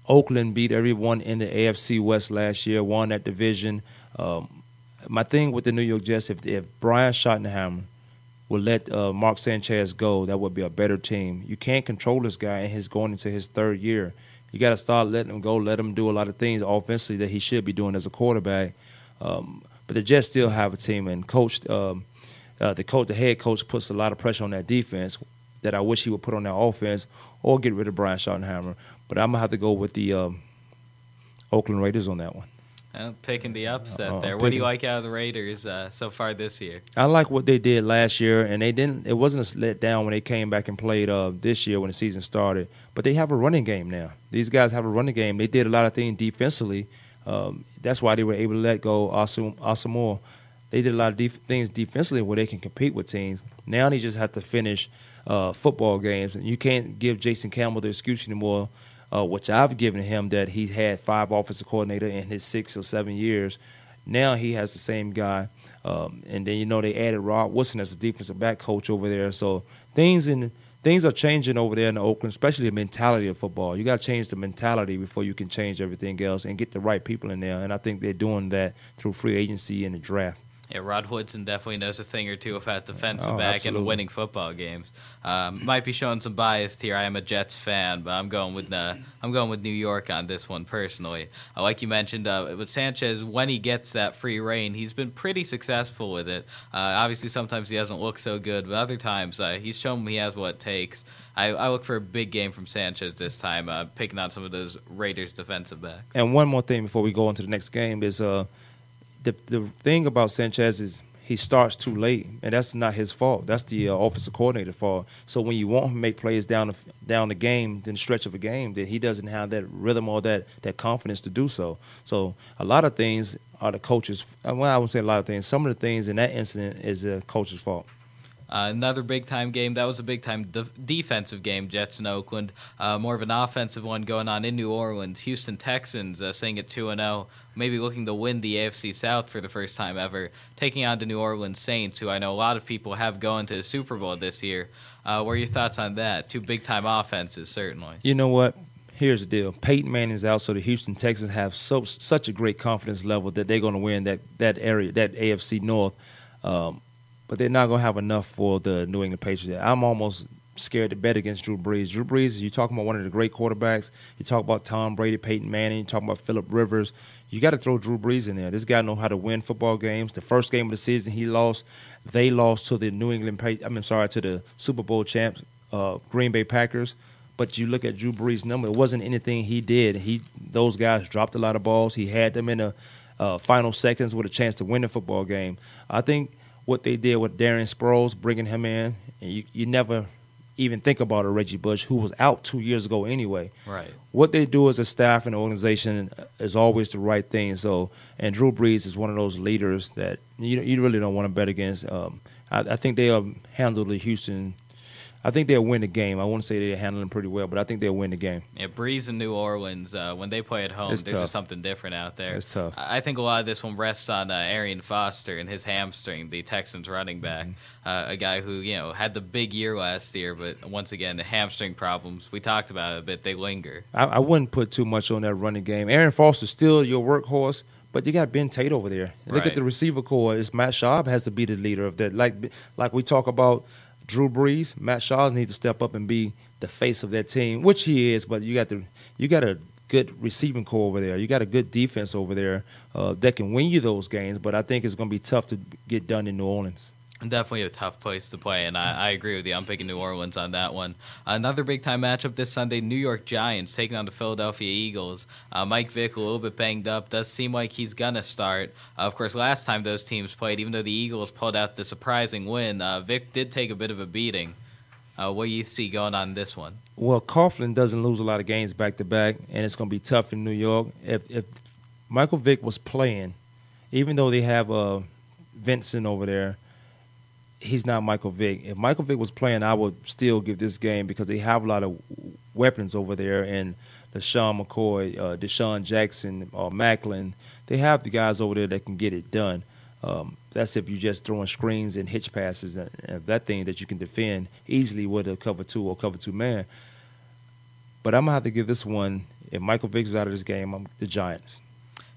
Oakland beat everyone in the AFC West last year, won that division. Um, my thing with the New York Jets, if if Brian Schottenheimer would let uh, Mark Sanchez go, that would be a better team. You can't control this guy and he's going into his third year. You got to start letting him go, let him do a lot of things offensively that he should be doing as a quarterback. Um, but the Jets still have a team, and coach, um, uh, the coach, the head coach, puts a lot of pressure on that defense that I wish he would put on that offense, or get rid of Brian Schottenheimer. But I'm gonna have to go with the um, Oakland Raiders on that one. Uh, picking the upset uh, there. What do you like out of the Raiders uh, so far this year? I like what they did last year, and they didn't. It wasn't a let down when they came back and played uh, this year when the season started. But they have a running game now. These guys have a running game. They did a lot of things defensively. Um, that's why they were able to let go Asomugha. They did a lot of def- things defensively where they can compete with teams. Now they just have to finish uh, football games, and you can't give Jason Campbell the excuse anymore uh, which I've given him that he's had five offensive coordinator in his six or seven years. Now he has the same guy, um, and then you know they added Rod Woodson as a defensive back coach over there. So things in things are changing over there in Oakland, especially the mentality of football. You got to change the mentality before you can change everything else and get the right people in there. And I think they're doing that through free agency and the draft. Yeah, Rod Woodson definitely knows a thing or two about defensive oh, back absolutely. and winning football games. Um, might be showing some bias here. I am a Jets fan, but I'm going with uh, I'm going with New York on this one personally. Uh, like you mentioned, uh, with Sanchez, when he gets that free reign, he's been pretty successful with it. Uh, obviously, sometimes he doesn't look so good, but other times uh, he's shown he has what it takes. I, I, look for a big game from Sanchez this time, uh, picking on some of those Raiders defensive backs. And one more thing before we go into the next game is the the thing about Sanchez is he starts too late, and that's not his fault. That's the uh, offensive coordinator fault. So when you want him to make plays down the, down the game, then stretch of a game, then he doesn't have that rhythm or that that confidence to do so. So a lot of things are the coaches. Well, I wouldn't say a lot of things. Some of the things in that incident is the coach's fault. Uh, another big time game. That was a big time de- defensive game, Jets in Oakland. Uh, more of an offensive one going on in New Orleans. Houston Texans uh, sitting at 2 0, maybe looking to win the AFC South for the first time ever, taking on the New Orleans Saints, who I know a lot of people have going to the Super Bowl this year. Uh, what are your thoughts on that? Two big time offenses, certainly. You know what? Here's the deal. Peyton Manning's out, so the Houston Texans have so such a great confidence level that they're going to win that, that area, that AFC North. Um, but they're not going to have enough for the New England Patriots. I'm almost scared to bet against Drew Brees. Drew Brees, you talking about one of the great quarterbacks. You talk about Tom Brady, Peyton Manning. You talk about Philip Rivers. You got to throw Drew Brees in there. This guy know how to win football games. The first game of the season he lost, they lost to the New England. I mean, sorry, to the Super Bowl champs, uh, Green Bay Packers. But you look at Drew Brees' number; it wasn't anything he did. He those guys dropped a lot of balls. He had them in the uh, final seconds with a chance to win the football game. I think what they did with Darren Sproles, bringing him in, and you, you never even think about a Reggie Bush who was out two years ago anyway. Right. What they do as a staff and organization is always the right thing. So, and Drew Brees is one of those leaders that you you really don't want to bet against. Um, I, I, think they have handled the Houston I think they'll win the game. I won't say they're handling pretty well, but I think they'll win the game. Yeah, Brees in New Orleans, uh, when they play at home, it's there's tough. just something different out there. It's tough. I think a lot of this one rests on uh, Arian Foster and his hamstring, the Texans running back, mm-hmm. uh, a guy who you know had the big year last year, but once again the hamstring problems. We talked about it a bit; they linger. I, I wouldn't put too much on that running game. Arian Foster's still your workhorse. But you got Ben Tate over there. Look right. at the receiver core. It's Matt Schaub has to be the leader of that. Like like we talk about Drew Brees, Matt Schaub needs to step up and be the face of that team, which he is. But you got the you got a good receiving core over there. You got a good defense over there uh, that can win you those games. But I think it's going to be tough to get done in New Orleans. Definitely a tough place to play, and I, I, agree with you. I'm picking New Orleans on that one. Another big time matchup this Sunday: New York Giants taking on the Philadelphia Eagles. Uh, Mike Vick a little bit banged up. Does seem like he's gonna start. Uh, of course, last time those teams played, even though the Eagles pulled out the surprising win, uh, Vick did take a bit of a beating. Uh, what do you see going on in this one? Well, Coughlin doesn't lose a lot of games back to back, and it's to be tough in New York. If, if Michael Vick was playing, even though they have uh, Vincent over there he's not Michael Vick. If Michael Vick was playing, I would still give this game because they have a lot of weapons over there and Sean McCoy, uh, DeSean Jackson, uh, Maclin. They have the guys over there that can get it done. Um, that's if you're just throwing screens and hitch passes and, and that thing that you can defend easily with a cover two or cover two man. But I'm gonna have to give this one. If Michael Vick is out of this game, I'm the Giants.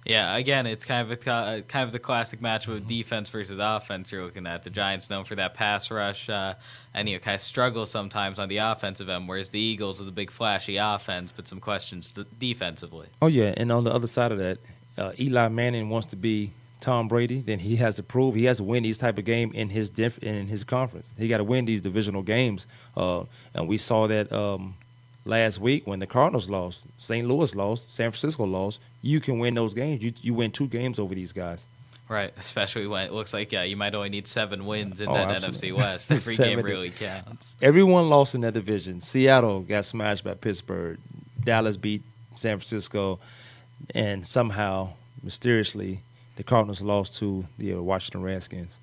Yeah, again, it's kind of a, uh, kind of the classic matchup of defense versus offense. You're looking at the Giants known for that pass rush, uh, and you know, kind of struggle sometimes on the offensive end, whereas the Eagles are the big flashy offense, but some questions defensively. Oh yeah, and on the other side of that, uh, Eli Manning wants to be Tom Brady. Then he has to prove he has to win these type of game in his diff- in his conference. He got to win these divisional games, uh, and we saw that. Um, last week when the Cardinals lost, St. Louis lost, San Francisco lost, you can win those games. You you win two games over these guys. Right, especially when it looks like yeah, you might only need seven wins in oh, that absolutely. NFC West. Every game really counts. Everyone lost in that division. Seattle got smashed by Pittsburgh. Dallas beat San Francisco, and somehow, mysteriously, the Cardinals lost to the uh, Washington Redskins.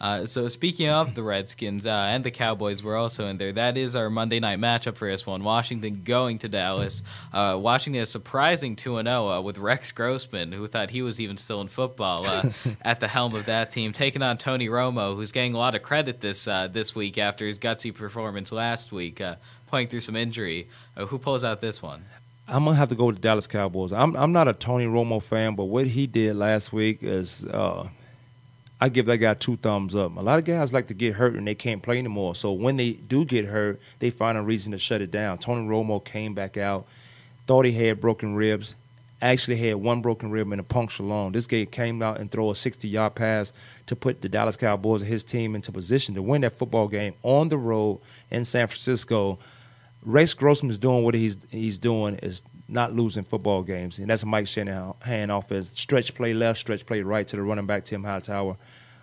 Uh, so speaking of the Redskins uh, and the Cowboys, we're also in there. That is our Monday night matchup for this one. Washington going to Dallas. Uh, Washington is surprising two and zero oh, uh, with Rex Grossman, who thought he was even still in football, uh, at the helm of that team, taking on Tony Romo, who's getting a lot of credit this this week after his gutsy performance last week, playing through some injury. who pulls out this one? I'm gonna have to go with the Dallas Cowboys. I'm I'm not a Tony Romo fan, but what he did last week is uh, I give that guy two thumbs up. A lot of guys like to get hurt and they can't play anymore. So when they do get hurt, they find a reason to shut it down. Tony Romo came back out, thought he had broken ribs, actually had one broken rib and a puncture lung. This guy came out and threw a 60-yard pass to put the Dallas Cowboys and his team into position to win that football game on the road in San Francisco. Rex Grossman is doing what he's he's doing is not losing football games, and that's Mike Shanahan off as stretch play left, stretch play right to the running back Tim Hightower.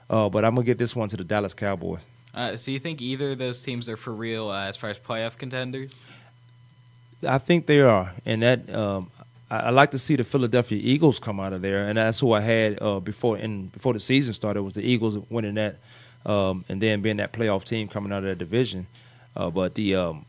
Uh, but I'm gonna get this one to the Dallas Cowboys. Uh, so you think either of those teams are for real uh, as far as playoff contenders? I think they are, and that um, I, I, like to see the Philadelphia Eagles come out of there, and that's who I had uh, before in before the season started was the Eagles winning that, um, and then being that playoff team coming out of that division. Uh, but the um,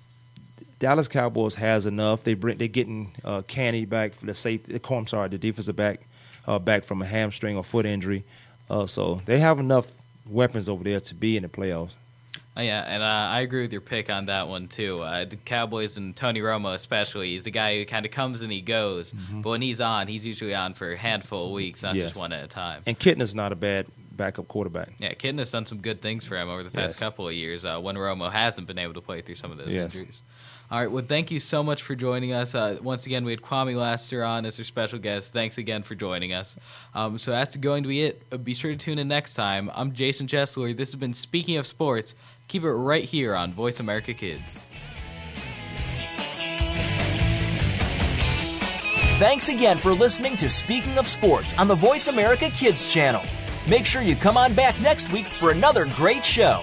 Dallas Cowboys has enough. They bring they're getting uh, Canny back for the safety. Oh, I'm sorry, the defensive back uh, back from a hamstring or foot injury. Uh, so they have enough weapons over there to be in the playoffs. Oh, yeah, and uh, I agree with your pick on that one too. Uh, the Cowboys and Tony Romo, especially, he's a guy who kind of comes and he goes, mm-hmm. but when he's on, he's usually on for a handful of weeks, not yes. just one at a time. And Kitna's not a bad backup quarterback. Yeah, Kitna has done some good things for him over the past Yes. couple of years uh, when Romo hasn't been able to play through some of those Yes. injuries. All right, well, thank you so much for joining us. Uh, once again, we had Kwame Lassiter on as our special guest. Thanks again for joining us. Um, so that's going to be it. Uh, Be sure to tune in next time. I'm Jason Chesler. This has been Speaking of Sports. Keep it right here on Voice America Kids. Thanks again for listening to Speaking of Sports on the Voice America Kids channel. Make sure you come on back next week for another great show.